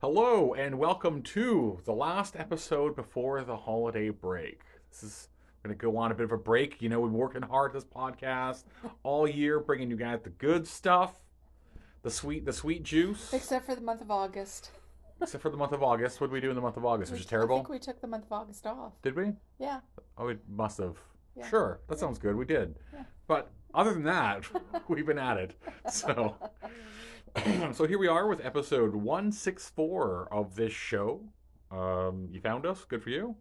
Hello and welcome to the last episode before the holiday break. This is going to go on a bit of a break. You know, we've been working hard this podcast all year, bringing you guys the good stuff, the sweet, the sweet juice. Except for the month of August. Except for the month of August. What did we do in the month of August? Which is terrible. I think we took the month of August off. Did we? Yeah. Oh, we must have. Yeah. Sure, that sounds good. We did. Yeah. But other than that, we've been at it. So, so here we are with episode one six four of this show. Um, you found us. Good for you.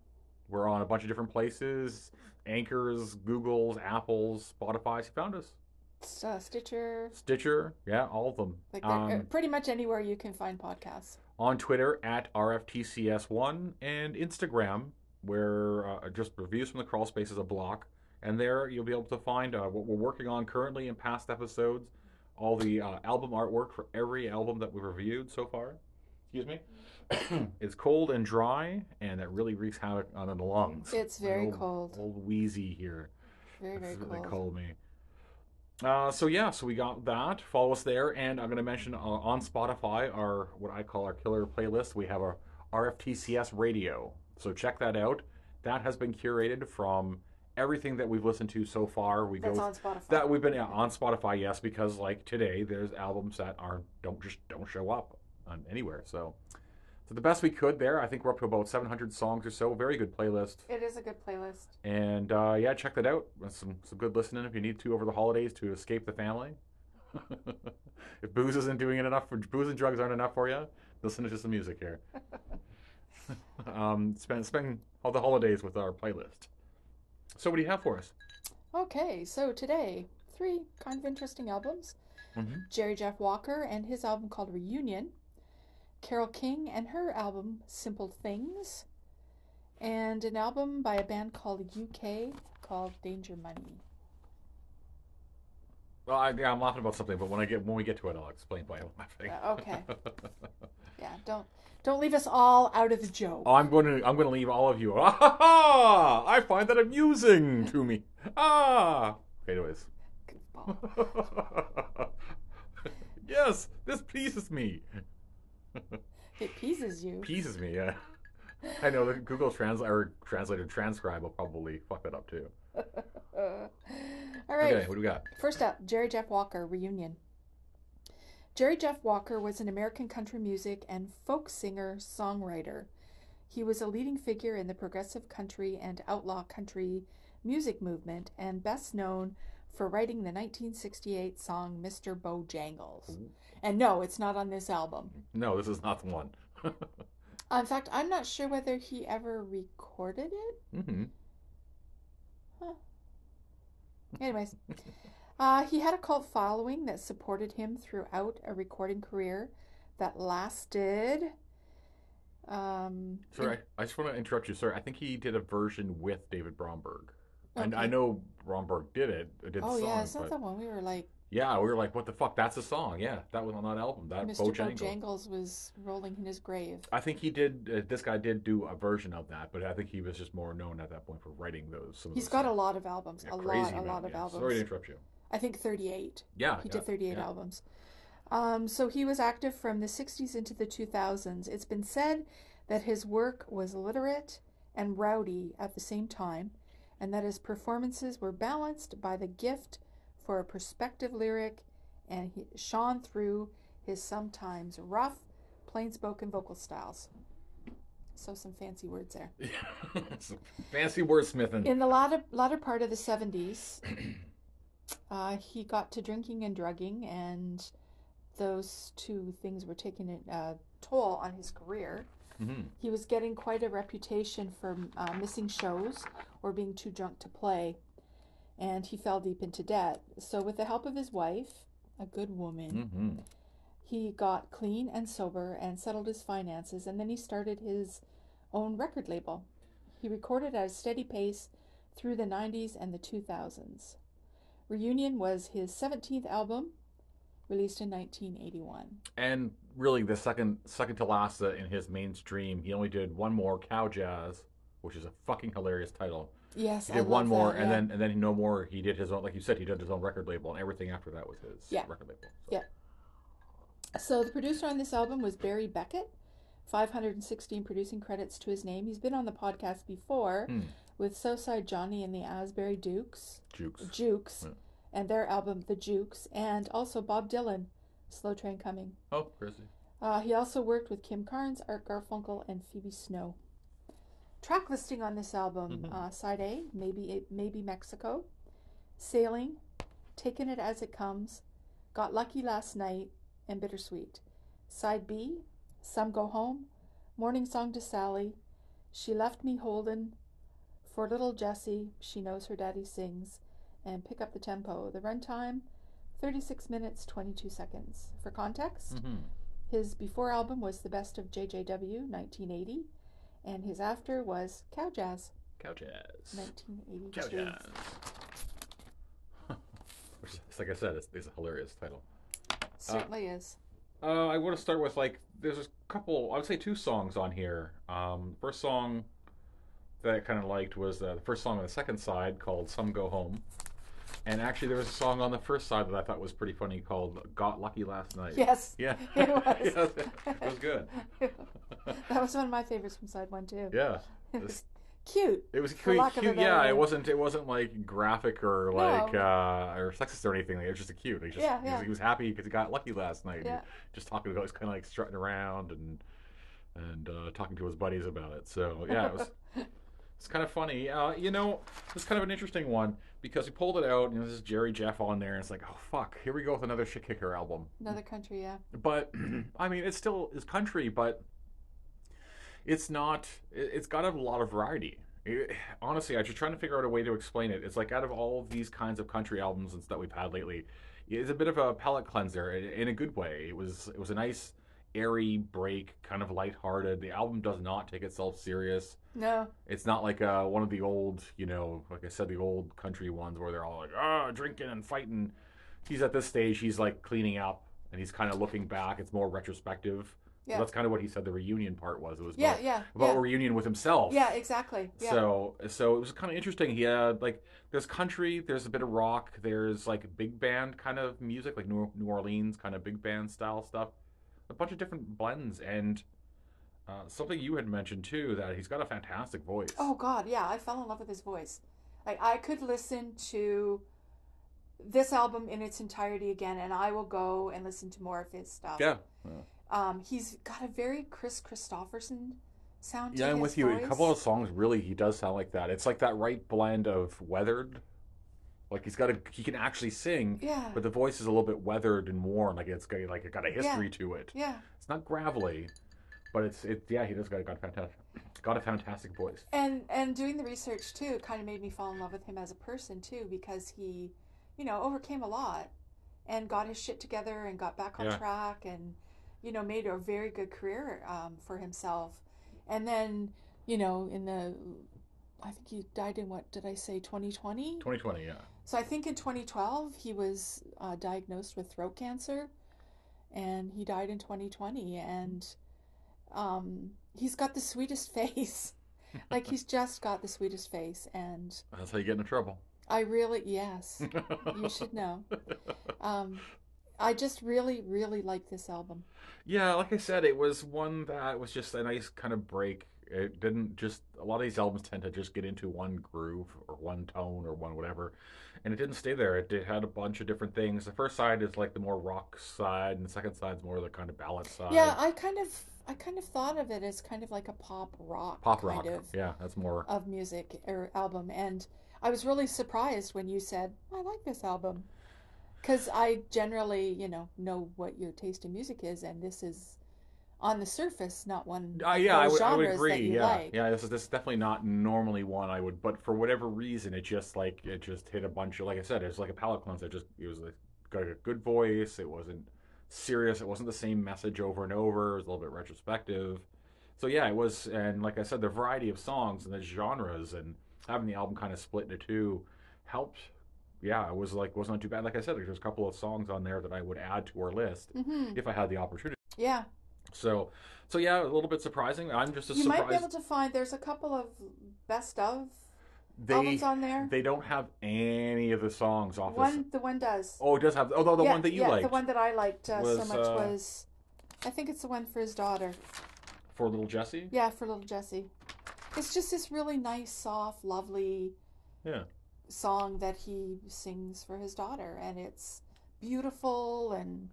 We're on a bunch of different places: Anchors, Google's, Apple's, Spotify's. You found us. Uh, Stitcher. Stitcher, yeah, all of them. Like uh, Um, pretty much anywhere you can find podcasts. on Twitter at RFTCS1 and Instagram, where uh, just reviews from the crawl space is a block. And there you'll be able to find uh, what we're working on currently in past episodes, all the uh, album artwork for every album that we've reviewed so far. Excuse me. it's cold and dry, and that really wreaks havoc on the lungs. It's My very old- cold. Old wheezy here. Very, very That's what they cold. called me. Uh, so yeah, so we got that. Follow us there, and I'm going to mention uh, on Spotify our what I call our killer playlist. We have our RFTCS radio, so check that out. That has been curated from everything that we've listened to so far. We That's go on Spotify. that we've been yeah, on Spotify, yes, because like today, there's albums that are don't just don't show up on anywhere. So, so the best we could there. I think we're up to about 700 songs or so. Very good playlist. It is a good playlist. And uh, yeah, check that out. Some some good listening if you need to over the holidays to escape the family. if booze isn't doing it enough for booze and drugs aren't enough for you, listen to some music here. um, spend spend all the holidays with our playlist. So what do you have for us? Okay, so today, three kind of interesting albums. Mhm. Jerry Jeff Walker and his album called Reunion. Carole King and her album Simple Things. And an album by a band called UK called Danger Money. Well, I, yeah, I'm laughing about something, but when I get when we get to it, I'll explain why I'm laughing. Uh, okay. Yeah, don't don't leave us all out of the joke. Oh, I'm going to I'm going to leave all of you. Ah, ha, ha! I find that amusing to me. Ah. Anyways. Yes, this pleases me. It pleases you. Pleases me, yeah. I know the Google Translate or translator transcribe will probably fuck that up too. all right. Okay, what do we got? First up, Jerry Jeff Walker reunion. Jerry Jeff Walker was an American country music and folk singer songwriter. He was a leading figure in the progressive country and outlaw country music movement and best known for writing the 1968 song Mr. Bojangles. And no, it's not on this album. No, this is not the one. In fact, I'm not sure whether he ever recorded it. hmm Anyways, uh, he had a cult following that supported him throughout a recording career that lasted. Um, Sorry, I, I just want to interrupt you, sir. I think he did a version with David Bromberg. And I know Bromberg did it, did oh song, yeah, it's not the one we were like. yeah, we were like, what the fuck? That's a song. Yeah, that was on that album. That Mr. Bojangles. Bojangles was rolling in his grave. I think he did. Uh, this guy did do a version of that, but I think he was just more known at that point for writing those. Some of He's those got a lot of albums, Yeah, a lot, a lot of yeah. albums. Sorry to interrupt you. I think 38. Yeah, He yeah, did 38 yeah. albums. Um, so he was active from the 60s into the 2000s. It's been said that his work was literate and rowdy at the same time, and that his performances were balanced by the gift for a perspective lyric and he shone through his sometimes rough, plain spoken vocal styles. So, some fancy words there. Fancy wordsmithing. In the latter, latter part of the 70s, uh, he got to drinking and drugging, and those two things were taking a uh, toll on his career. hmm He was getting quite a reputation for uh, missing shows or being too drunk to play, and he fell deep into debt. So, with the help of his wife, a good woman, hmm he got clean and sober and settled his finances, and then he started his own record label. He recorded at a steady pace through the 90s and the 2000s. Reunion was his 17th album, released in 1981. And really, the second second to last in his mainstream, he only did one more, Cow Jazz, which is a fucking hilarious title. Yes, He I did one love more, that, and yeah. then and then no more. He did his own, like you said, he did his own record label, and everything after that was his Yeah. record label. So. Yeah. So the producer on this album was Barry Beckett, 516 producing credits to his name. He's been on the podcast before Hmm. With Southside Johnny and the Asbury Dukes, Jukes. Jukes, Yeah. and their album The Jukes, and also Bob Dylan, Slow Train Coming. Oh, crazy. Uh, he also worked with Kim Carnes, Art Garfunkel, and Phoebe Snow. Track listing on this album: Mhm. uh, Side A, maybe it, maybe Mexico, Sailing, Taking It as It Comes, Got Lucky Last Night, and Bittersweet. Side B, Some Go Home, Morning Song to Sally, She Left Me Holdin', For Little Jessie, She Knows Her Daddy Sings, and Pick Up the Tempo. The runtime, 36 minutes 22 seconds. For context. Mm-hmm. His before album was The Best of JJW, 1980, and his after was Cow Jazz, Cow jazz. 1982. Cow jazz. Which, like I said, it's, it's a hilarious title. Certainly is. Uh, I want to start with like there's a couple. I would say two songs on here. Um, first song that I kind of liked was uh, the first song on the second side called "Some Go Home," and actually there was a song on the first side that I thought was pretty funny called "Got Lucky Last Night." Yes, Yeah, it was. Yes, it was good. that was one of my favorites from side one too. Yeah, It was cute. it was cute. lack of a cute. Yeah, it wasn't. It wasn't like graphic or like No. uh, or sexist or anything. It was just a cute. He just Yeah, he was- yeah. he was happy because he got lucky last night. Yeah. just talking about, he's kind of like strutting around and and uh, talking to his buddies about it. So yeah, it was it's kind of funny. Uh, you know, it's kind of an interesting one because he pulled it out. and this is Jerry Jeff on there, and it's like, oh fuck, here we go with another shit kicker album. Another country, yeah. But I mean, it's still is country, but it's not. It, it's got a lot of variety. It- honestly, I was just trying to figure out a way to explain it. It's like out of all of these kinds of country albums and stuff we've had lately, it's a bit of a palate cleanser in, in a good way. It was it was a nice airy break, kind of lighthearted. The album does not take itself serious. No, It's not like uh, one of the old, you know, like I said, the old country ones where they're all like, ah, drinking and fighting. He's at this stage, he's like cleaning up and he's kind of looking back. It's more retrospective. Yeah. So that's kind of what he said the reunion part was. It was yeah, about, yeah, about yeah. a reunion with himself. Yeah, exactly. Yeah. So so it was kind of interesting. He had like there's country, there's a bit of rock, there's like big band kind of music, like New, New Orleans kind of big band style stuff. A bunch of different blends and uh, something you had mentioned too that he's got a fantastic voice. Oh God, yeah, I fell in love with his voice. Like I could listen to this album in its entirety again, and I will go and listen to more of his stuff. yeah. Um, he's got a very Kris Kristofferson sound. to Yeah, I'm with you. A couple of songs really he does sound like that. It's like that right blend of weathered. Like he's got a he can actually sing, Yeah. but the voice is a little bit weathered and worn. Like it's got like it got a history to it. yeah. It's not gravelly, but it's it. Yeah, he does got got a fantastic got a fantastic voice. And and doing the research too kind of made me fall in love with him as a person too because he, you know, overcame a lot and got his shit together and got back on Yeah. track and you know made a very good career um, for himself. And then you know in the I think he died in what did I say 2020? 2020, yeah. So I think in 2012 he was uh, diagnosed with throat cancer, and he died in 2020. And um, he's got the sweetest face, like he's just got the sweetest face. And That's how you get into trouble. I really, yes, you should know. Um, I just really, really like this album. Yeah, like I said, it was one that was just a nice kind of break. It didn't just a lot of these albums tend to just get into one groove or one tone or one whatever, and it didn't stay there. It, it had a bunch of different things. The first side is like the more rock side, and the second side's more the kind of ballad side. Yeah, I kind of, I kind of thought of it as kind of like a pop rock, pop rock. of Yeah, that's more. of music or album and i was really surprised when you said i like this album because i generally you know know what your taste in music is and this is on the surface not one Uh, yeah, I would, I would agree. Yeah, like. yeah. This is this is definitely not normally one I would, but for whatever reason, it just like it just hit a bunch of like I said, it's like a palate cleanser. It just it was like, got a good voice. It wasn't serious. It wasn't the same message over and over. It was a little bit retrospective. So yeah, it was, and like I said, the variety of songs and the genres and having the album kind of split into two helped. Yeah, it was like wasn't too bad. Like I said, there's a couple of songs on there that I would add to our list hmm if I had the opportunity. yeah So, so yeah, a little bit surprising. I'm just as you surprised. might be able to find there's a couple of best of they albums on there they don't have any of the songs off one this. the one does Oh, it does have. Oh, the yeah, one that you yeah, liked. the one that i liked uh, so much uh, was i think it's the one for his daughter for little Jessie. Yeah, for little Jessie. It's just this really nice, soft, lovely Yeah. song that he sings for his daughter, and it's beautiful and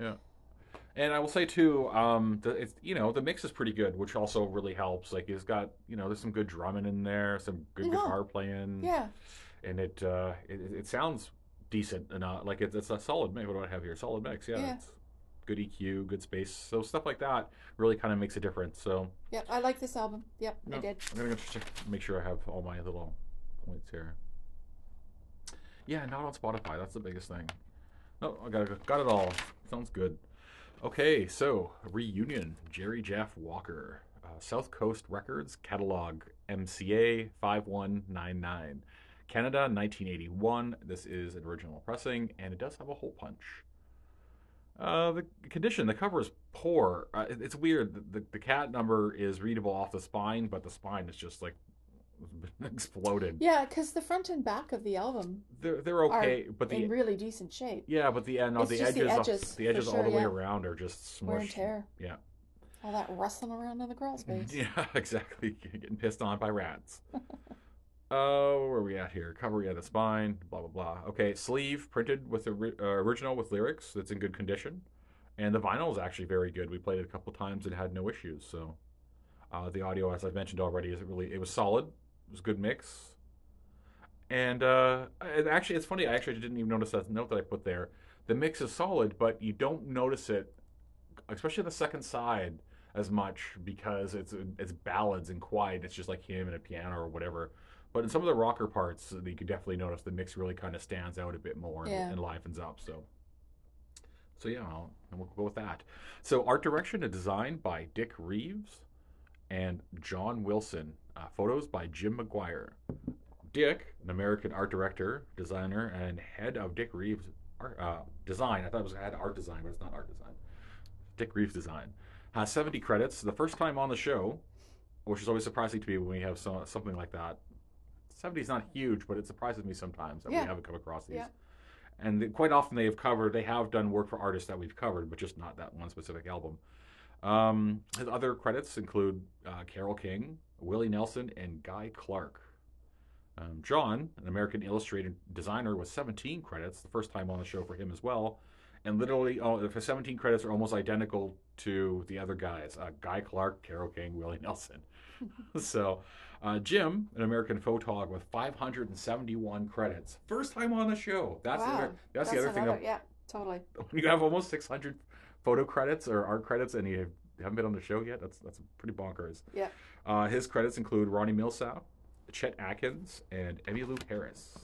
And I will say too, um, the, it's you know the mix is pretty good, which also really helps. Like it's got you know there's some good drumming in there, some good guitar playing, yeah, and it uh, it, it sounds decent enough. Like it's, it's a solid mix. What do I have here? Solid mix. Yeah. Yeah. It's good EQ, good space. So stuff like that really kind of makes a difference. So yep. I like this album. Yep, I did. I'm gonna go check, make sure I have all my little points here. Yeah, not on Spotify. That's the biggest thing. No, I got got it all. Sounds good. Okay, so reunion. Jerry Jeff Walker, uh, South Coast Records catalog MCA five one nine nine, Canada 1981. This is an original pressing, and it does have a hole punch. Uh, the condition, the cover is poor. Uh, it- it's weird. The, the, the cat number is readable off the spine, but the spine is just like exploded. Yeah, because the front and back of the album They're they're okay, but the in really decent shape. yeah, but the end, no, the just the edges, the edges for all sure, the way around are just Wear and smushed. tear. Yeah. All that rustling around in the crawl space. Yeah, exactly. Getting pissed on by rats. Oh, where are we at here? Cover, yeah, the spine, blah blah blah. Okay, sleeve printed with the ri- uh, original with lyrics that's in good condition, and the vinyl is actually very good. We played it a couple times and had no issues. So, uh, the audio, as I've mentioned already, is really it was solid. It was a good mix, and uh, it actually it's funny. I actually didn't even notice that note that I put there. The mix is solid, but you don't notice it, especially the second side as much because it's it's ballads and quiet. It's just like him and a piano or whatever. But in some of the rocker parts, you could definitely notice the mix really kind of stands out a bit more Yeah. and, and livens up. So, so yeah, I'll, and we'll go with that. So art direction and design by Dick Reeves and John Wilson. Uh, photos by Jim McGuire. Dick, an American art director, designer, and head of Dick Reeves art, uh, design. I thought it was had art design, but it's not art design. Dick Reeves design has 70 credits. The first time on the show, which is always surprising to me when we have so, something like that. 70 is not huge, but it surprises me sometimes that Yeah. we haven't come across these. Yeah. And they- quite often they have covered, they have done work for artists that we've covered, but just not that one specific album. Um, his other credits include uh, Carole King, Willie Nelson, and Guy Clark. Um, John, an American illustrator designer with 17 credits, the first time on the show for him as well. And literally, oh, the 17 credits are almost identical to the other guys uh, Guy Clark, Carole King, Willie Nelson. so, uh, Jim, an American photog with 571 credits. First time on the show. That's, the, Wow. other, that's, the other thing. another- That, yeah, totally. you have almost 600 photo credits or art credits and you haven't been on the show yet, that's that's pretty bonkers. Yeah. Uh, his credits include Ronnie Milsap, Chet Atkins, and Emmylou Harris.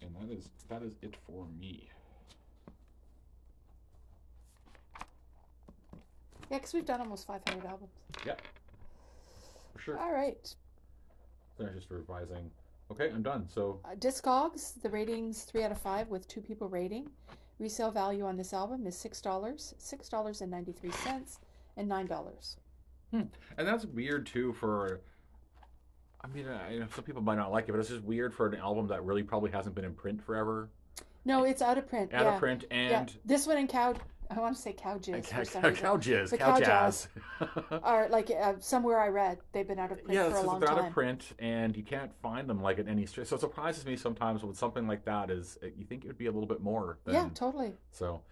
And that is that is it for me. Yeah, because we've done almost 500 albums. Yeah. For sure. All right. So I'm just revising. Okay, I'm done. So Uh, Discogs, the ratings 3 out of 5 with two people rating. Resale value on this album is $6, $6.93, and $9. Hmm. And that's weird too for. I mean, I, know some people might not like it, but it's just weird for an album that really probably hasn't been in print forever, No, it's out of print. out yeah. of print, yeah. and This one and Cow, I want to say Cow Jizz cow, for some reason. cow jizz, The cow, cow jazz. Are like uh, somewhere I read, they've been out of print yeah, for a long they're out of print, and you can't find them like at any. So it surprises me sometimes with something like that. Is uh, you think it would be a little bit more? Than, Yeah, totally. So.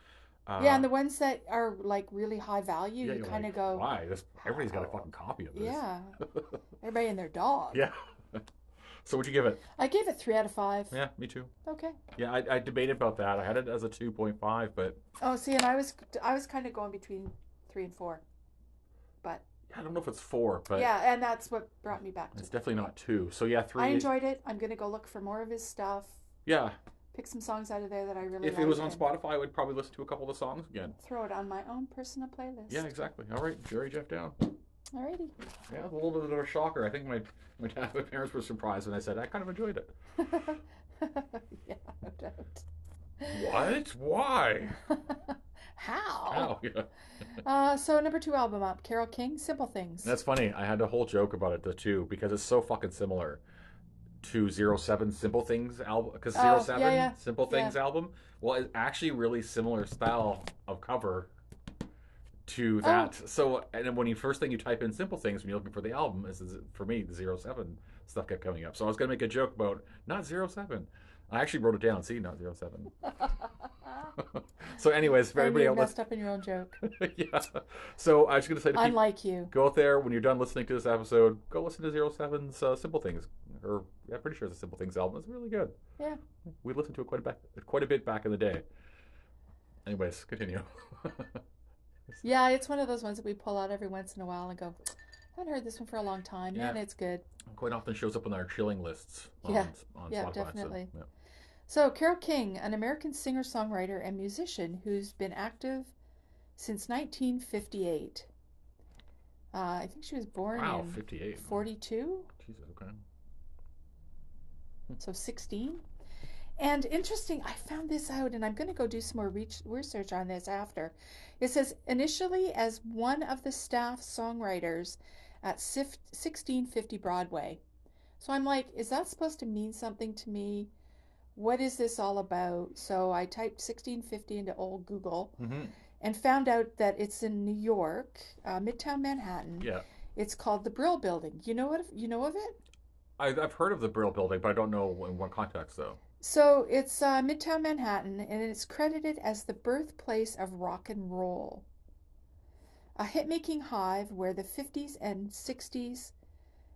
Uh, yeah, and the ones that are like really high value, yeah, you kind of like, go, Why? This, everybody's got a fucking copy of this. yeah. Everybody and their dog. yeah. So what'd you give it? I gave it three out of five. Yeah, me too. Okay. Yeah, I, I debated about that. I had it as a two point five, but Oh, see, and I was I was kind of going between three and four, but I don't know if it's four, but yeah, and that's what brought me back to. it's definitely not two. So yeah, three. I enjoyed it. I'm gonna go look for more of his stuff. Yeah, Pick some songs out of there that I really. if it was on and Spotify, I would probably listen to a couple of the songs again. Throw it on my own personal playlist. Yeah, exactly. All right, Jerry Jeff down. Alrighty. Yeah, a little bit of a shocker. I think my my dad, my parents were surprised when I said I kind of enjoyed it. yeah, no doubt. What? Why? How? How? Yeah. Uh, so number two album up, Carole King, Simple Things. That's funny. I had a whole joke about it the two, because it's so fucking similar to Zero Seven Simple Things album. Because Oh, Zero yeah, yeah. Simple Things album, well, it's actually really similar style of cover to that. So, and then when you first thing you type in simple things when you're looking for the album, is, is for me the zero seven stuff kept coming up. So I was gonna make a joke about not zero seven. I actually wrote it down. See, not zero seven. so, anyways, for everybody you messed up in your own joke. yeah. So I was gonna say to people, Unlike you. go out there when you're done listening to this episode. Go listen to Zero Seven's uh, Simple Things, or I'm pretty sure it's a Simple Things album. It's really good. Yeah. We listened to it quite a bit, quite a bit back in the day. Anyways, continue. Yeah, it's one of those ones that we pull out every once in a while and go, I haven't heard this one for a long time. Man, it's good. quite often shows up on our chilling lists. On, Yeah. on Yeah, Spotify, so, definitely. yeah. So, Carole King, an American singer songwriter and musician who's been active since 1958. Uh, I think she was born Wow, in 58. 42, Jesus, okay. so 16. And interesting, I found this out, and I'm going to go do some more research on this after. It says initially as one of the staff songwriters at 1650 Broadway. So I'm like, is that supposed to mean something to me? What is this all about? So I typed 1650 into old Google Mm-hmm. and found out that it's in New York, uh, Midtown Manhattan. Yeah. It's called the Brill Building. You know what? You know of it? I, I've heard of the Brill Building, but I don't know in what context, though. So it's uh, Midtown Manhattan, and it's credited as the birthplace of rock and roll. A hit-making hive where the 50s and 60s,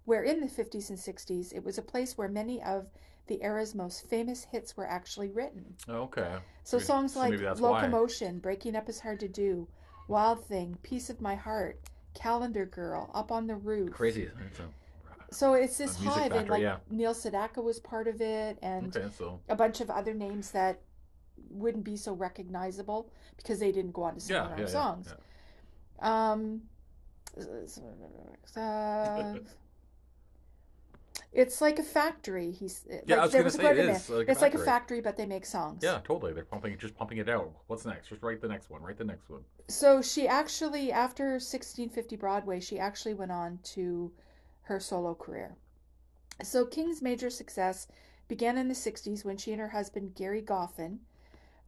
where in the 50s and 60s, it was a place where many of the era's most famous hits were actually written. Okay. So Maybe- songs like maybe that's why. Locomotion, Breaking Up is Hard to Do, Wild Thing, Piece of My Heart, Calendar Girl, Up on the Roof. Crazy. So it's this hive, and like yeah. Neil Sedaka was part of it, and Okay, so a bunch of other names that wouldn't be so recognizable because they didn't go on to sing yeah, their own yeah, songs. yeah. Um, uh, it's like a factory. He's Yeah, like, I was gonna say quote it in like it's like a factory. factory, but they make songs. Yeah, totally. They're pumping, just pumping it out. What's next? Just write the next one. Write the next one. So she actually, after 1650 Broadway, she actually went on to her solo career. So King's major success began in the 60s when she and her husband Gary Goffin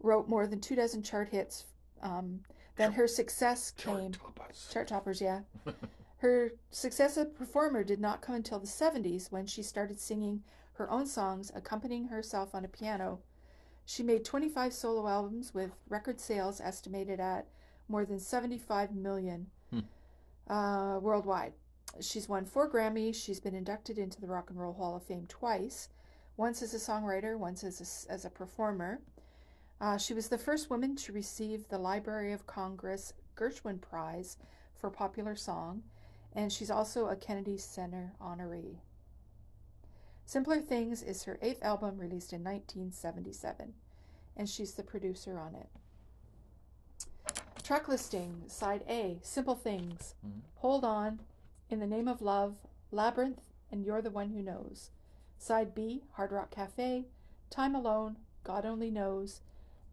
wrote more than two dozen chart hits. Um, then her success came. Topas. Chart toppers, yeah. Her success as a performer did not come until the 70s when she started singing her own songs, accompanying herself on a piano. She made 25 solo albums with record sales estimated at more than 75 million Hmm. uh, worldwide. She's won four Grammys. She's been inducted into the Rock and Roll Hall of Fame twice, once as a songwriter, once as a, as a performer. Uh, she was the first woman to receive the Library of Congress Gershwin Prize for Popular Song, and she's also a Kennedy Center honoree. Simpler Things is her eighth album released in 1977, and she's the producer on it. Track listing Side A Simple Things, Mhm. Hold On, In the Name of Love, Labyrinth, and You're the One Who Knows. Side B Hard Rock Cafe, Time Alone, God Only Knows,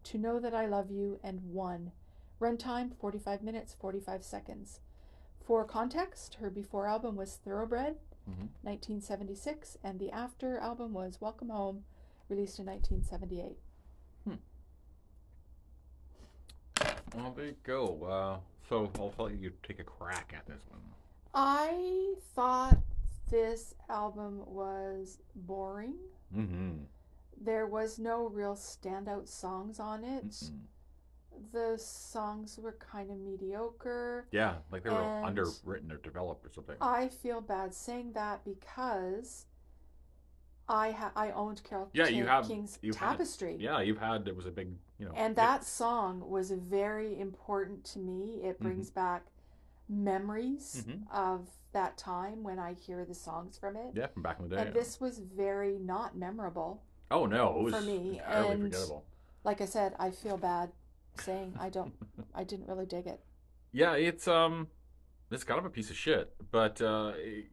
To Know That I Love You, and One. Runtime 45 minutes 45 seconds. For context, her before album was Thoroughbred, Mhm. 1976, and the after album was Welcome Home, released in 1978. Well, there you go. Uh, so I'll let you take a crack at this one. I thought this album was boring. Mm-hmm. There was no real standout songs on it. Mm-mm. The songs were kind of mediocre. Yeah, like they were underwritten or developed or something. I feel bad saying that because I ha- I owned Carole Yeah, King- you have- King's you've had- Tapestry. yeah, you've had it was a big, you know. And hit. that song was very important to me. It Mm-hmm. brings back memories Mhm. of that time when I hear the songs from it. yeah, from back in the day. And this was very not memorable. oh no, it was for me, entirely and- forgettable. Like I said, I feel bad saying I don't I didn't really dig it. Yeah, it's um, it's kind of a piece of shit. But uh, it-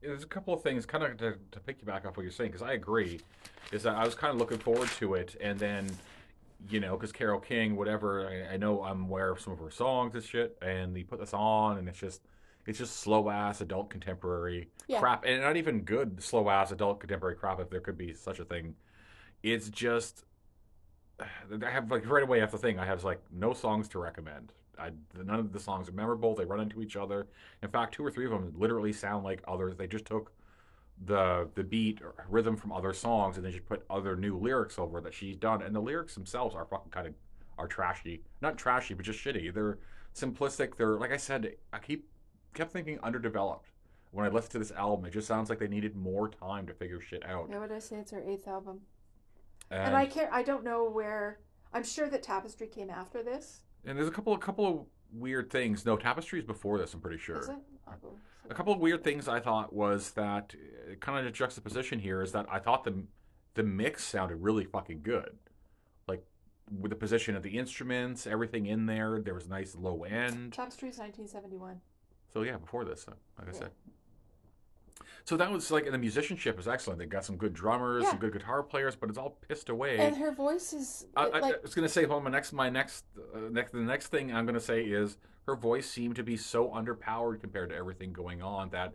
there's a couple of things kind of to, to piggyback off what you're saying because I agree. Is that I was kind of looking forward to it, and then you know, because Carole King, whatever, I, I know I'm aware of some of her songs and shit, and they put this on, and it's just. It's just slow ass adult contemporary Yeah. crap, and not even good slow ass adult contemporary crap, if there could be such a thing. It's just I have like right away after the thing I have like no songs to recommend. I, none of the songs are memorable. They run into each other. In fact, two or three of them literally sound like others. They just took the the beat or rhythm from other songs and then she put other new lyrics over that she's done. And the lyrics themselves are fucking kind of are trashy. Not trashy, but just shitty. They're simplistic. They're like I said. I keep kept thinking underdeveloped when I listened to this album. It just sounds like they needed more time to figure shit out. Yeah, what I say? It's her eighth album. And, I can't. I don't know where. I'm sure that Tapestry came after this. And there's a couple, a couple of weird things. No, Tapestry is before this. I'm pretty sure. Is it? I'll go- A couple of weird things I thought was that uh, kind of the juxtaposition here is that I thought the the mix sounded really fucking good, like with the position of the instruments, everything in there. There was a nice low end. Tapestry's 1971. So yeah, before this, like I Yeah. said. So that was like, and the musicianship is excellent. They got some good drummers, some good guitar players, but it's all pissed away. And her voice is I, I, like I was gonna say, hold on, my next, my next, uh, next, the next thing I'm gonna say is her voice seemed to be so underpowered compared to everything going on that,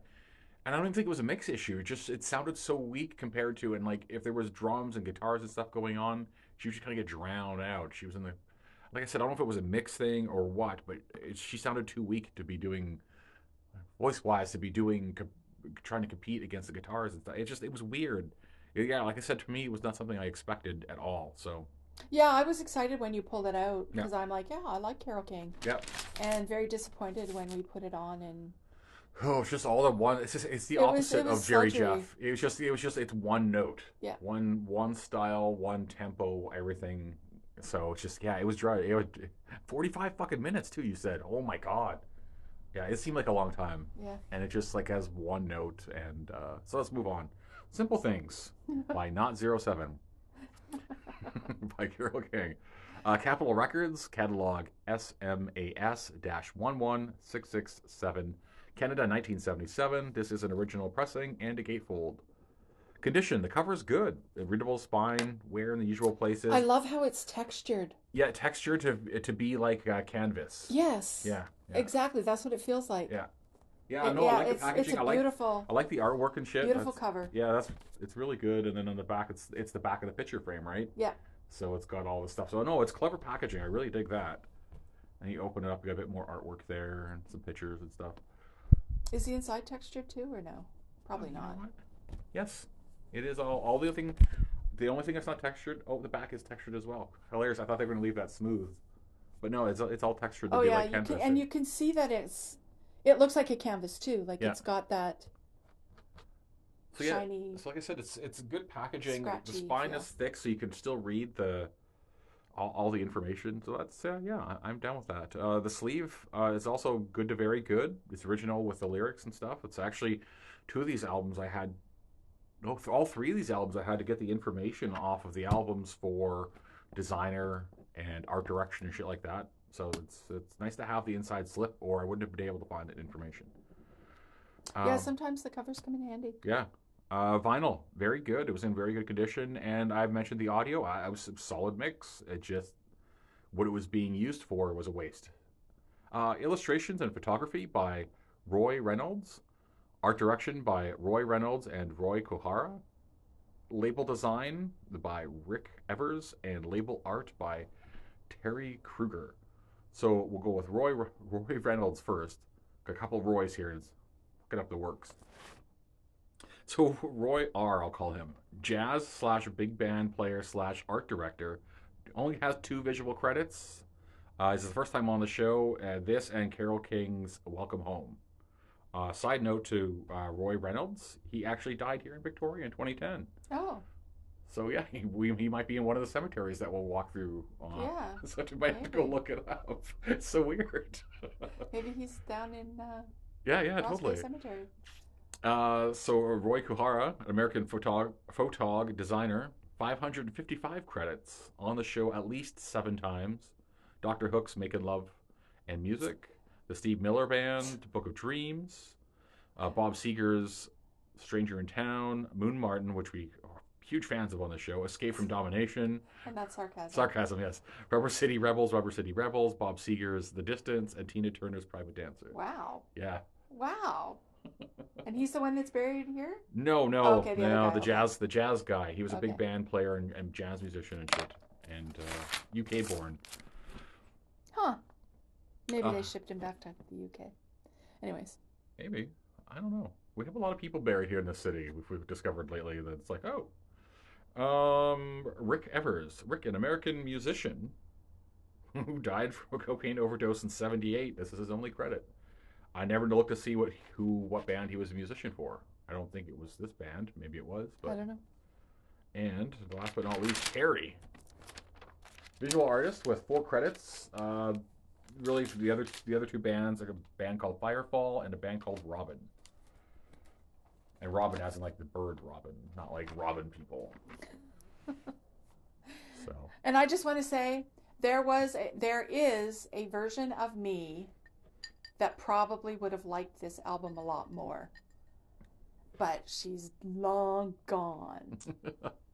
and I don't even think it was a mix issue. It just it sounded so weak compared to, and like if there was drums and guitars and stuff going on, she would just kind of get drowned out. She was in the, like I said, I don't know if it was a mix thing or what, but it, she sounded too weak to be doing, voice wise, to be doing, co- trying to compete against the guitars and stuff. It just it was weird. Yeah, like I said, to me, it was not something I expected at all. So. Yeah. I was excited when you pulled it out because I'm like, yeah, I like Carole King, Yep. and very disappointed when we put it on and Oh, it's just all the one. It's just it's the It was- opposite it was of Jerry sludgery. Jeff. It was just it was just it's one note. Yeah. One one style, one tempo, everything. So it's just yeah, it was dry. It was forty five fucking minutes too. You said, oh my god. Yeah, it seemed like a long time, yeah. and it just like has one note. And uh, so let's move on. Simple Things by Not Zero Seven by Carole King. Uh, Capitol Records catalog SMAS dash one one six six seven. Canada 1977. This is an original pressing and a gatefold. Condition: The cover is good. A readable spine, wear in the usual places. I love how it's textured. yeah, texture to to be like uh, canvas. Yes. Yeah. Yeah. Exactly. That's what it feels like. Yeah. Yeah. It- no, yeah, I like the packaging. it's I like beautiful, I like the artwork and shit. beautiful That's- cover. yeah, that's it's really good. And then on the back, it's it's the back of the picture frame, right? Yeah. So it's got all this stuff. So no, it's clever packaging. I really dig that. And you open it up, you got a bit more artwork there and some pictures and stuff. Is the inside textured too, or no? Probably not. Yes, it is all. All the other thing, the only thing that's not textured. Oh, the back is textured as well. Hilarious. I thought they were going to leave that smooth, but no, it's it's all textured to Oh be yeah, like canvas. can, and you can see that it's. It looks like a canvas too. Like Yeah. it's got that so yeah, shiny. so like I said, it's it's good packaging. Scratchy, the spine feel. is thick, so you can still read the all, all the information. So that's uh, yeah, I- I'm down with that. Uh, the sleeve uh, is also good to very good. It's original with the lyrics and stuff. It's actually two of these albums I had. No, th- all three of these albums I had to get the information off of the albums for designer and art direction and shit like that. So it's it's nice to have the inside slip, or I wouldn't have been able to find that information. yeah, Um, sometimes the covers come in handy. yeah. Uh, vinyl, very good. It was in very good condition, and I've mentioned the audio. I, I was a solid mix. It just what it was being used for was a waste. Uh, illustrations and photography by Roy Reynolds. Art direction by Roy Reynolds and Roy Kohara. Label design by Rick Evers and label art by Terry Kruger. So we'll go with Roy Roy Reynolds first. Got a couple of Roys here. Let's get up the works. So Roy R, I'll call him jazz slash big band player slash art director. Only has two visual credits. Uh, this is the first time on the show. Uh, this and Carole King's Welcome Home. Uh, side note to uh, Roy Reynolds, he actually died here in Victoria in 2010. Oh, So yeah, he, we, he might be in one of the cemeteries that we'll walk through. Yeah. So you might have to go look it up. It's so weird. Maybe he's down in uh, yeah, yeah, Ross totally. Cemetery. Uh, so Roy Kohara, an American photog, photog designer, 555 credits on the show at least seven times. Doctor Hook's Making Love and Music, the Steve Miller Band, Book of Dreams, uh, Bob Seger's Stranger in Town, Moon Martin, which we huge fans of on the show, Escape from Domination, And that's sarcasm. Sarcasm, yes, Rubber City Rebels, Rubber City Rebels, Bob Seger's The Distance, and Tina Turner's Private Dancer. Wow. Yeah. Wow. and he's the one that's buried here? No, no, Okay, the no. The jazz, the jazz guy. He was a big band player and, and jazz musician and shit, and uh, UK born. Huh. Maybe they Ah. shipped him back to the UK. Anyways, Maybe. I don't know. We have a lot of people buried here in the city. We've, we've discovered lately that it's like, oh. Um, Rick Evers. Rick, an American musician who died from a cocaine overdose in 78. This is his only credit. I never looked to see what who what band he was a musician for. I don't think it was this band. Maybe it was. But I don't know. And last but not least, Carrie. Visual artist with four credits. Uh, really, the other the other two bands are a band called Firefall and a band called Robin. And Robin as in like the bird Robin, not like Robin people. so And I just want to say there was a, there is a version of me that probably would have liked this album a lot more. But she's long gone.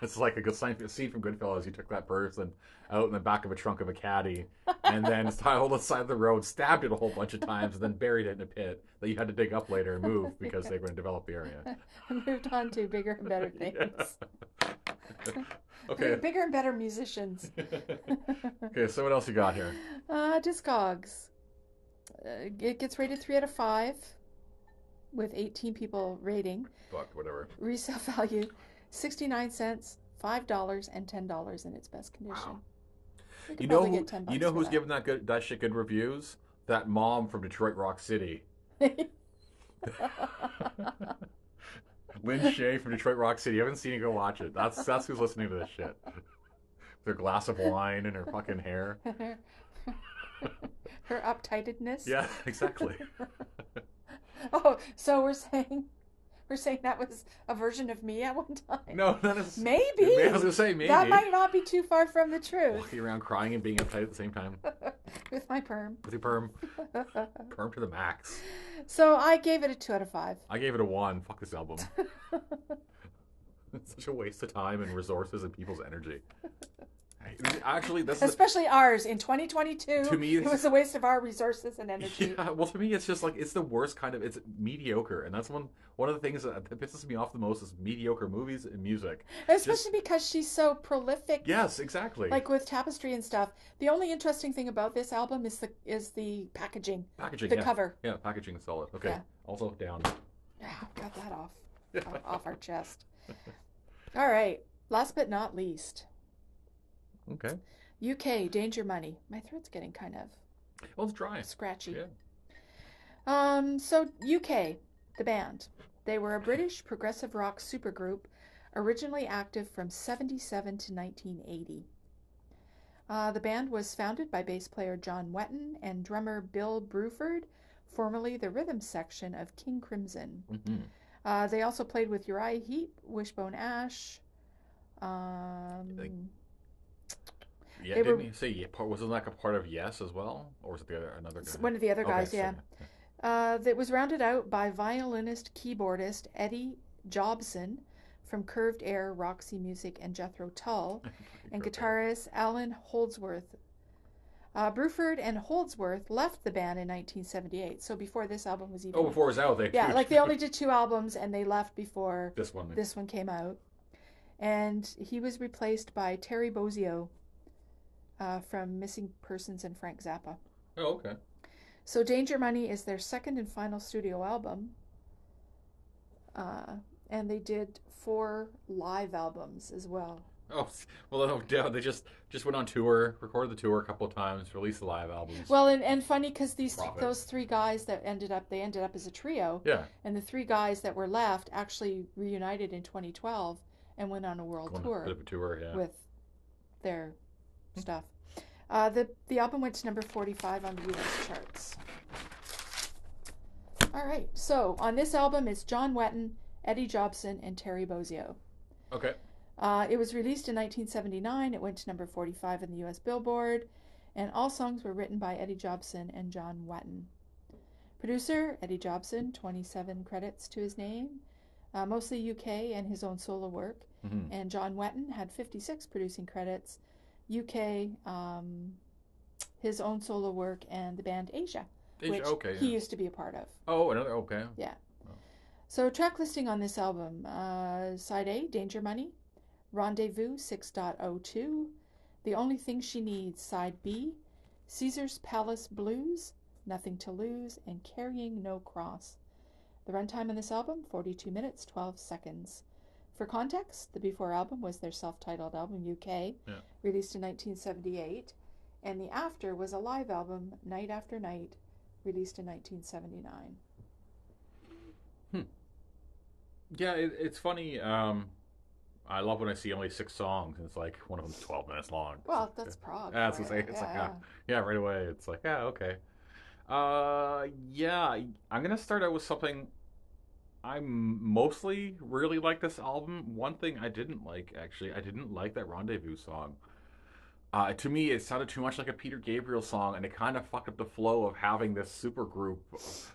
it's like a good scene from Goodfellas. You took that person out in the back of a trunk of a caddy, and then tiled on the side of the road, stabbed it a whole bunch of times, and then buried it in a pit that you had to dig up later and move because they were going to develop the area. Moved on to bigger and better things. okay. Bigger and better musicians. okay. So what else you got here? Uh, Discogs. Uh, it gets rated 3 out of 5 with 18 people rating. Fuck. Whatever. Resale value 69 cents, $5, and $10 in its best condition. Wow. You know who? You know who's that. giving that good that shit good reviews? That mom from Detroit Rock City. Lynn Shay from Detroit Rock City. You haven't seen it, go watch it. That's that's who's listening to this shit. Their glass of wine and her fucking hair. Her uptightedness. Yeah, exactly. Oh, so we're saying we're saying that was a version of me at one time. No, that is. Maybe. I was gonna say maybe. That might not be too far from the truth Walking around crying and being uptight at the same time with my perm. with your perm, perm to the max. so I gave it a two out of five. I gave it a one. Fuck this album. it's such a waste of time and resources and people's energy. Actually, this is Especially ours in 2022. To me, it was a waste of our resources and energy. Yeah, well, to me, it's just like it's the worst kind of. It's mediocre, and that's one one of the things that, that pisses me off the most is mediocre movies and music. Especially because she's so prolific. Yes, exactly. Like with tapestry and stuff. The only interesting thing about this album is the is the packaging, packaging, the yeah. cover. Yeah, packaging is solid. Okay, Yeah. also down. Yeah, got that off- off our chest. All right. Last but not least, Okay, UK Danger Money. My throat's getting kind of well, it's dry. scratchy. Yeah. Um, so UK, the band, they were a British progressive rock supergroup, originally active from 77 to 1980. Uh, the band was founded by bass player John Wetton and drummer Bill Bruford, formerly the rhythm section of King Crimson. hmm Uh, they also played with Uriah Heep, Wishbone Ash. Um, Yeah, They didn't were- he say yeah, part, wasn't that a part of Yes as well, or was it the other another guy? one of the other Okay, guys, so yeah. Uh, that was rounded out by violinist keyboardist Eddie Jobson from Curved Air, Roxy Music, and Jethro Tull, and guitarist Allan Holdsworth. Uh, Bruford and Holdsworth left the band in 1978, so before this album was even. Oh, before it was out, they yeah, like they only did two albums, and they left before this one. this one came out. And he was replaced by Terry Bozzio uh, from Missing Persons and Frank Zappa. Oh, okay. So Danger Money is their second and final studio album. Uh, and they did four live albums as well. Oh, well, no doubt they just just went on tour, recorded the tour a couple of times, released the live albums. Well, and, and funny because these Profit. those three guys that ended up they ended up as a trio, yeah, and the three guys that were left actually reunited in 2012 and went on a world going tour a bit of a tour. Yeah. with their stuff. Uh, the the album went to number 45 on the U.S. charts. All right, so on this album is John Wetton, Eddie Jobson, and Terry Bozzio. Okay. Uh, it was released in 1979. It went to number 45 in the U.S. Billboard, and all songs were written by Eddie Jobson and John Wetton. Producer Eddie Jobson, 27 credits to his name, uh, mostly UK and his own solo work. hmm And John Wetton had 56 producing credits, UK, um, his own solo work, and the band Asia, which okay. he yeah. used to be a part of. Oh, another. Okay. Yeah. So, track listing on this album uh, Side A, Danger Money, Rendezvous 6.02, The Only Thing She Needs, Side B, Caesar's Palace Blues, Nothing to Lose, and Carrying No Cross. The runtime on this album, 42 minutes, 12 seconds. For context, the Before album was their self titled album, UK, Yeah. released in 1978, and the After was a live album, Night After Night, released in 1979. Yeah, it, it's funny. Um, I love when I see only six songs and it's like one of them's twelve minutes long. Well, that's prog. Yeah, that's what I'm you. like, yeah. yeah, right away. It's like, yeah, okay. Uh, yeah, I'm gonna start out with something. I mostly really like this album. One thing I didn't like, actually, I didn't like that Rendezvous song. Uh, to me, it sounded too much like a Peter Gabriel song, and it kind of fucked up the flow of having this super group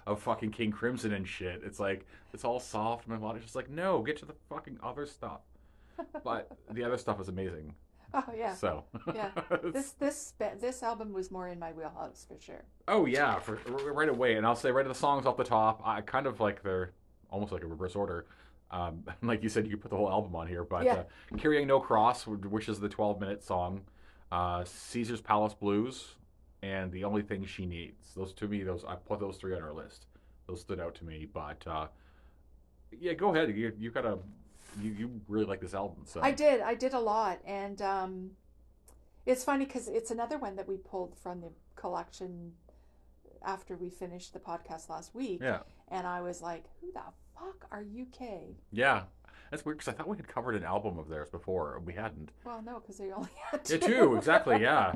of fucking King Crimson and shit. It's like it's all soft and melodic. It's just like, no, get to the fucking other stuff. But the other stuff is amazing. Oh yeah. So Yeah. This this this album was more in my wheelhouse for sure. Oh yeah, for right away, and I'll say right at the songs off the top. I kind of like they're almost like a reverse order. Um, like you said, you could put the whole album on here, but Yeah. uh, "Carrying No Cross," which is the 12-minute song, uh, "Caesar's Palace Blues," and "The Only Thing She Needs." Those to me, those I put those three on our list. Those stood out to me, but uh, yeah, go ahead. You you gotta you, you really like this album, so I did. I did a lot, and um, it's funny because it's another one that we pulled from the collection after we finished the podcast last week, yeah, and I was like, "Who the fuck are UK?" yeah. That's weird because I thought we had covered an album of theirs before. We hadn't. Well, no, because they only had Yeah, two. exactly. Yeah,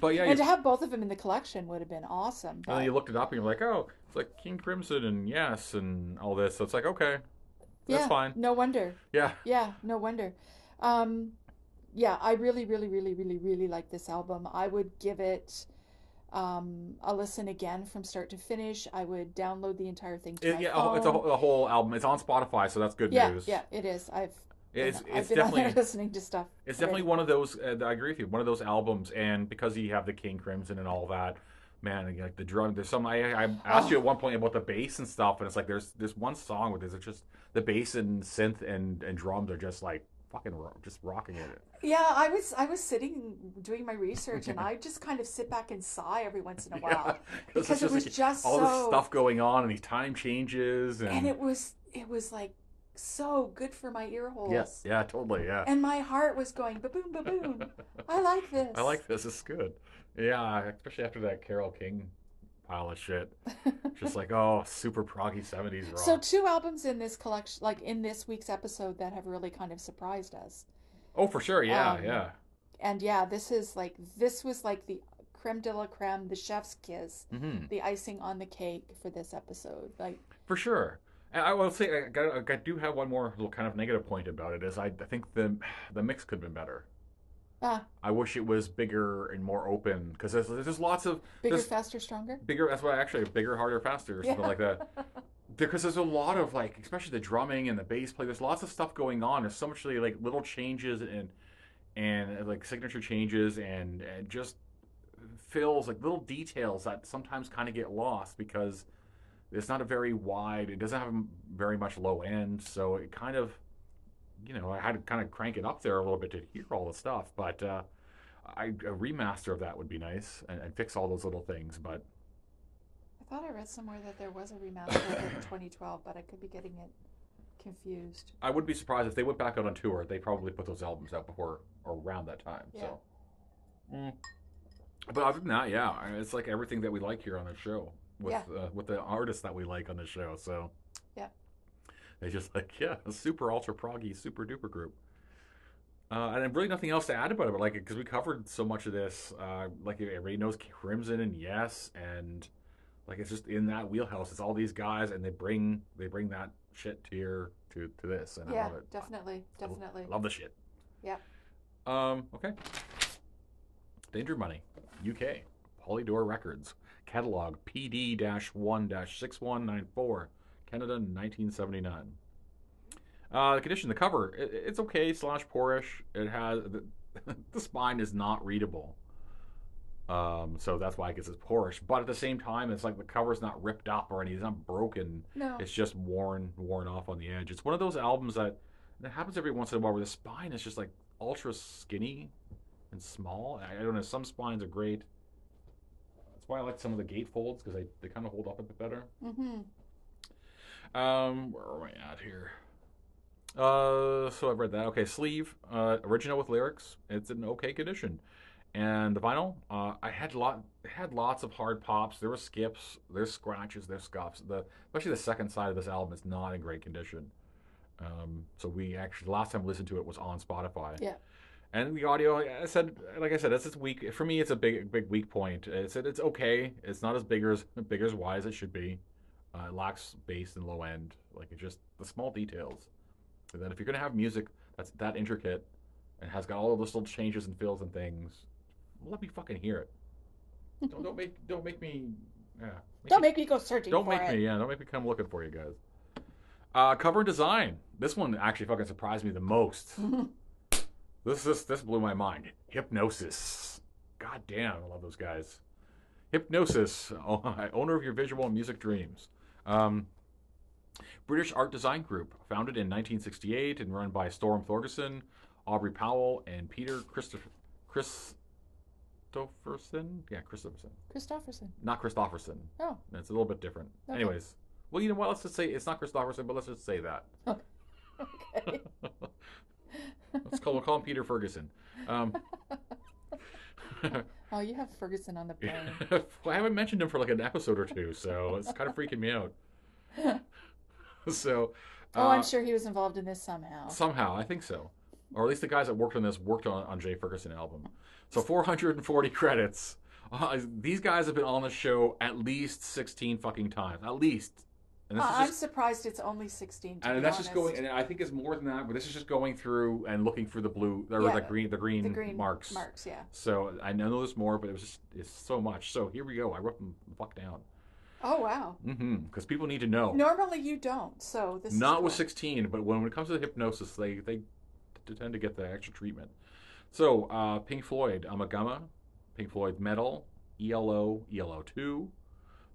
but yeah, you and to have both of them in the collection would have been awesome. And But then you looked it up and you're like, oh, it's like King Crimson and Yes and all this. So it's like, okay, that's yeah, fine. No wonder. Yeah. Yeah, no wonder. Um, yeah, I really, really, really, really, really like this album. I would give it um, a listen again from start to finish. I would download the entire thing to It- yeah, oh, it's a, phone. whole- album. It's on Spotify, so that's good yeah, news. yeah, it is. I've It's been, it's I've been on there definitely listening to stuff. it's definitely one of those. Uh, I agree with you. One of those albums, and because you have the King Crimson and all that, man, like the drum. There's some. I, I asked you Oh. at one point about the bass and stuff, and it's like there's there's one song where there's just the bass and synth and and drums are just like fucking ro- just rocking it. Yeah, I was I was sitting doing my research, and I just kind of sit back and sigh every once in a while because because it was like, just all so this stuff going on and these time changes and, and it was it was like so good for my ear holes. Yes, yeah, totally, yeah. And my heart was going baboon baboon. I like this. I like this. It's good. Yeah, especially after that Carole King pile of shit. Just like, oh, super proggy seventies rock. So two albums in this collection, like in this week's episode, that have really kind of surprised us. oh, for sure. Yeah, um, yeah. And yeah, this is like this was like the creme de la creme, the chef's kiss, hmm the icing on the cake for this episode. Like For sure. And I will say, I, got, I do have one more little kind of negative point about it. Is I, I think the the mix could have been better. Ah, I wish it was bigger and more open because there's, there's lots of bigger, faster, stronger. bigger. That's why actually bigger, harder, faster, or something Yeah. like that. because there's a lot of like especially the drumming and the bass play there's lots of stuff going on there's so much like little changes and and like signature changes and, and just fills like little details that sometimes kind of get lost because it's not a very wide it doesn't have very much low end so it kind of you know i had to kind of crank it up there a little bit to hear all the stuff but uh I, a remaster of that would be nice and, and fix all those little things but I thought I read somewhere that there was a remaster in 2012, but I could be getting it confused. I wouldn't be surprised if they went back out on tour. They probably put those albums out before or around that time. So, Mm. but other than that, yeah, it's like everything that we like here on the show with Yeah. uh, with the artists that we like on the show. So, Yeah. they just like yeah, a super ultra proggy, super duper group. Uh, and really nothing else to add about it, but like because we covered so much of this, uh, like everybody knows Crimson and Yes, and like it's just in that wheelhouse. It's all these guys, and they bring they bring that shit to your to to this, and I yeah, love it. definitely, definitely. Love the shit. Yeah. Um. Okay. Danger Money, UK, Polydor Records, catalog PD-1-6194, Canada, 1979. Uh, the condition, the cover, it, it's okay slash poorish. It has the, the spine is not readable. Um, so that's why I guess it's poorish. But at the same time, it's like the cover's not ripped up or anything. It's not broken. No, It's just worn, worn off on the edge. It's one of those albums that that happens every once in a while where the spine is just like ultra skinny and small. I, I don't know. Some spines are great, That's why I like some of the gatefolds because they, they kind of hold up a bit better. Mm-hmm. Um, where am I at here? Uh, so I've read that. Okay, sleeve, uh, original with lyrics. It's in okay condition, and the vinyl. Uh, I had lot had lots of hard pops. There were skips. There's scratches. There's scuffs. The especially the second side of this album is not in great condition. Um, so we actually the last time we listened to it was on Spotify. Yeah. And the audio, like I said, like I said, that's its weak. For me, it's a big, big weak point. It's it's okay. It's not as big as big as wide as it should be. Uh, it lacks bass and low end. Like it just the small details. And then if you're gonna have music that's that intricate and has got all of those little changes and fills and things, let me fucking hear it. don't don't make don't make me yeah. Don't make me go searching Don't for make it. me, yeah, don't make me come looking for you guys. Uh, cover and design. This one actually fucking surprised me the most. this this this blew my mind. Hipgnosis. God damn, I love those guys. Hipgnosis, owner of your visual and music dreams. Um, British art design group, founded in 1968 and run by Storm Thorgerson, Aubrey Powell, and Peter Christopher Christopherson. Yeah, Christopherson Christopherson. not Christopherson. Oh. It's a little bit different. Okay. Anyways, well, you know what? Let's just say it's not Christopherson, but let's just say that. Okay. Let's call, we'll call him Peter Ferguson. Um, Oh, you have Ferguson on the brain. well, I haven't mentioned him for like an episode or two, so it's kind of freaking me out. so, oh, uh, I'm sure he was involved in this somehow. Somehow, I think so. Or at least the guys that worked on this worked on, on Jay Ferguson album. So 440 credits. Uh, these guys have been on the show at least 16 fucking times. At least. And I'm just, surprised it's only 16. To and that's just going, and I think it's more than that, but this is just going through and looking for the blue, or Yeah, the green, the green, the green marks. Marks, yeah. So I know there's more, but it was just, it's so much. So here we go. I wrote them the fuck down. Oh wow. Mm-hmm. Because people need to know. Normally you don't, so this. Not with 16, but when it comes to the Hipgnosis, they they tend to get the extra treatment. So, uh, Pink Floyd, Ummagumma, Pink Floyd Meddle, ELO, ELO 2,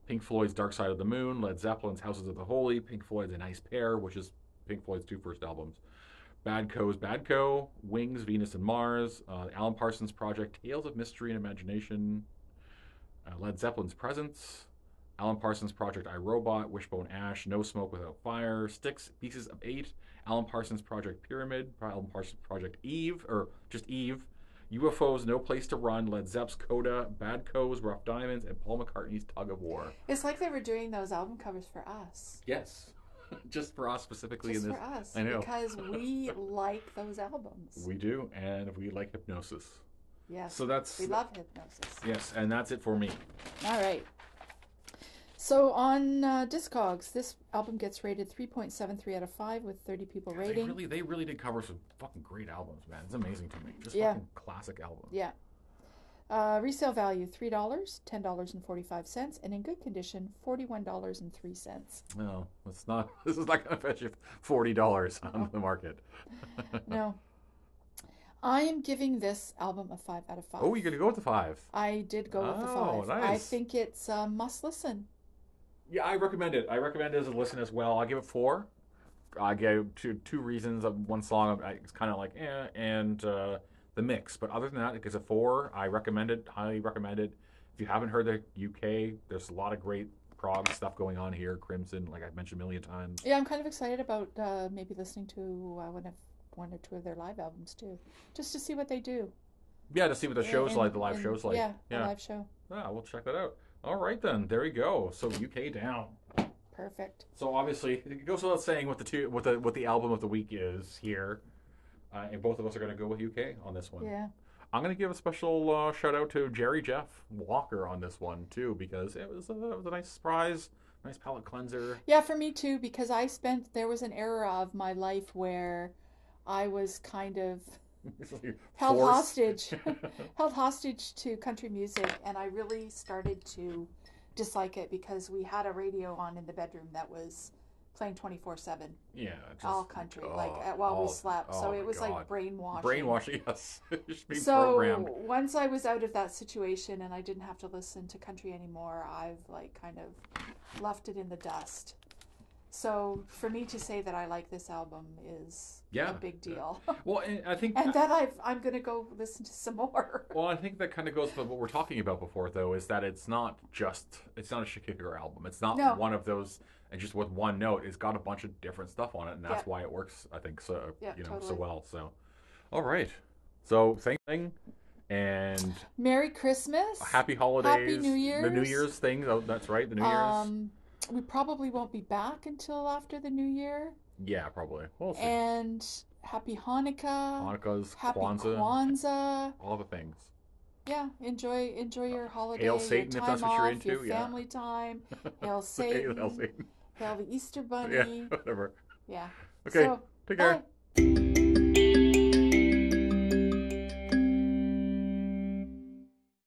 Pink Floyd's Dark Side of the Moon, Led Zeppelin's Houses of the Holy, Pink Floyd's A Nice Pair, which is Pink Floyd's two first albums, Bad Co's Bad Co, Wings, Venus and Mars, uh, Alan Parsons Project, Tales of Mystery and Imagination, uh, Led Zeppelin's Presence, Alan Parsons Project I Robot, Wishbone Ash, No Smoke Without Fire, Styx, Pieces of Eight, Alan Parsons Project Pyramid, Alan Parsons Project Eve, or just Eve, UFOs, No Place to Run, Led Zepp's Coda, Bad Co's Rough Diamonds, and Paul McCartney's Tug of War. It's like they were doing those album covers for us. Yes, just for us specifically Just in this. for us. I know. Because we like those albums. We do, and we like Hipgnosis. yes. So that's we love Hipgnosis. yes, and that's it for me. All right. So on uh, Discogs, this album gets rated 3.73 out of 5 with 30 people They rating. really, they really did cover some fucking great albums, man. It's amazing to me. Just Yeah. fucking classic albums. Yeah. Uh, resale value $3, $10.45, and in good condition, $41.03. No, it's not. This is not going to fetch you forty dollars on the market. no. I am giving this album a 5 out of 5. Oh, you're going to go with the five? I did go with the Oh, 5. I think it's a must listen. Yeah, I recommend it. I recommend it as a listen as well. I'll give it four. I gave two two reasons. Of one song, I- it's kind of like eh, and uh, the mix. But other than that, it gets a four. I recommend it. Highly recommend it. If you haven't heard the UK, there's a lot of great prog stuff going on here. Crimson, like I've mentioned a million times. Yeah, I'm kind of excited about uh, maybe listening to uh, one of one or two of their live albums too, just to see what they do. Yeah, to see what the show's In- like, the live in- show's like. Yeah, the yeah. live show. Yeah, we'll check that out. All right then, there you go. So UK down. Perfect. So obviously, it goes without saying what the two, what the what the album of the week is here, uh, and both of us are going to go with UK on this one. Yeah. I'm going to give a special uh, shout out to Jerry Jeff Walker on this one too because it was a, it was a nice surprise, nice palate cleanser. Yeah, for me too, because I spent there was an era of my life where I was kind of held hostage, held hostage to country music, and I really started to dislike it because we had a radio on in the bedroom that was playing 24 7 yeah, just, all country like oh, uh, while oh, we slept oh so it was God. like brainwashing brainwashing. Yes, so programmed. once i was out of that situation and i didn't have to listen to country anymore i've like kind of left it in the dust So for me to say that I like this album is Yeah. a big deal. Well, and I think and that I've, I'm going to go listen to some more. Well, I think that kind of goes with what we're talking about before, though, is that it's not just it's not a Shakira album. It's not No. one of those and just with one note. It's got a bunch of different stuff on it, and that's Yeah. why it works. I think so. Yeah, you know, so well. So, all right. So same thing, and Merry Christmas. happy holidays. Happy New The New Year's. Year's thing. Oh, that's right. The New Year's. Um, we probably won't be back until after the new year. yeah, probably. We'll see. And happy Hanukkah. Hanukkah's, happy Kwanzaa, Kwanzaa. all the things. Yeah, enjoy enjoy your holiday. Hail your Satan if time that's what you're off, into, Your yeah. family time. Hail Hail Satan. Satan. Hail the Easter Bunny. Yeah, whatever. Yeah. Okay. So, Take care. bye.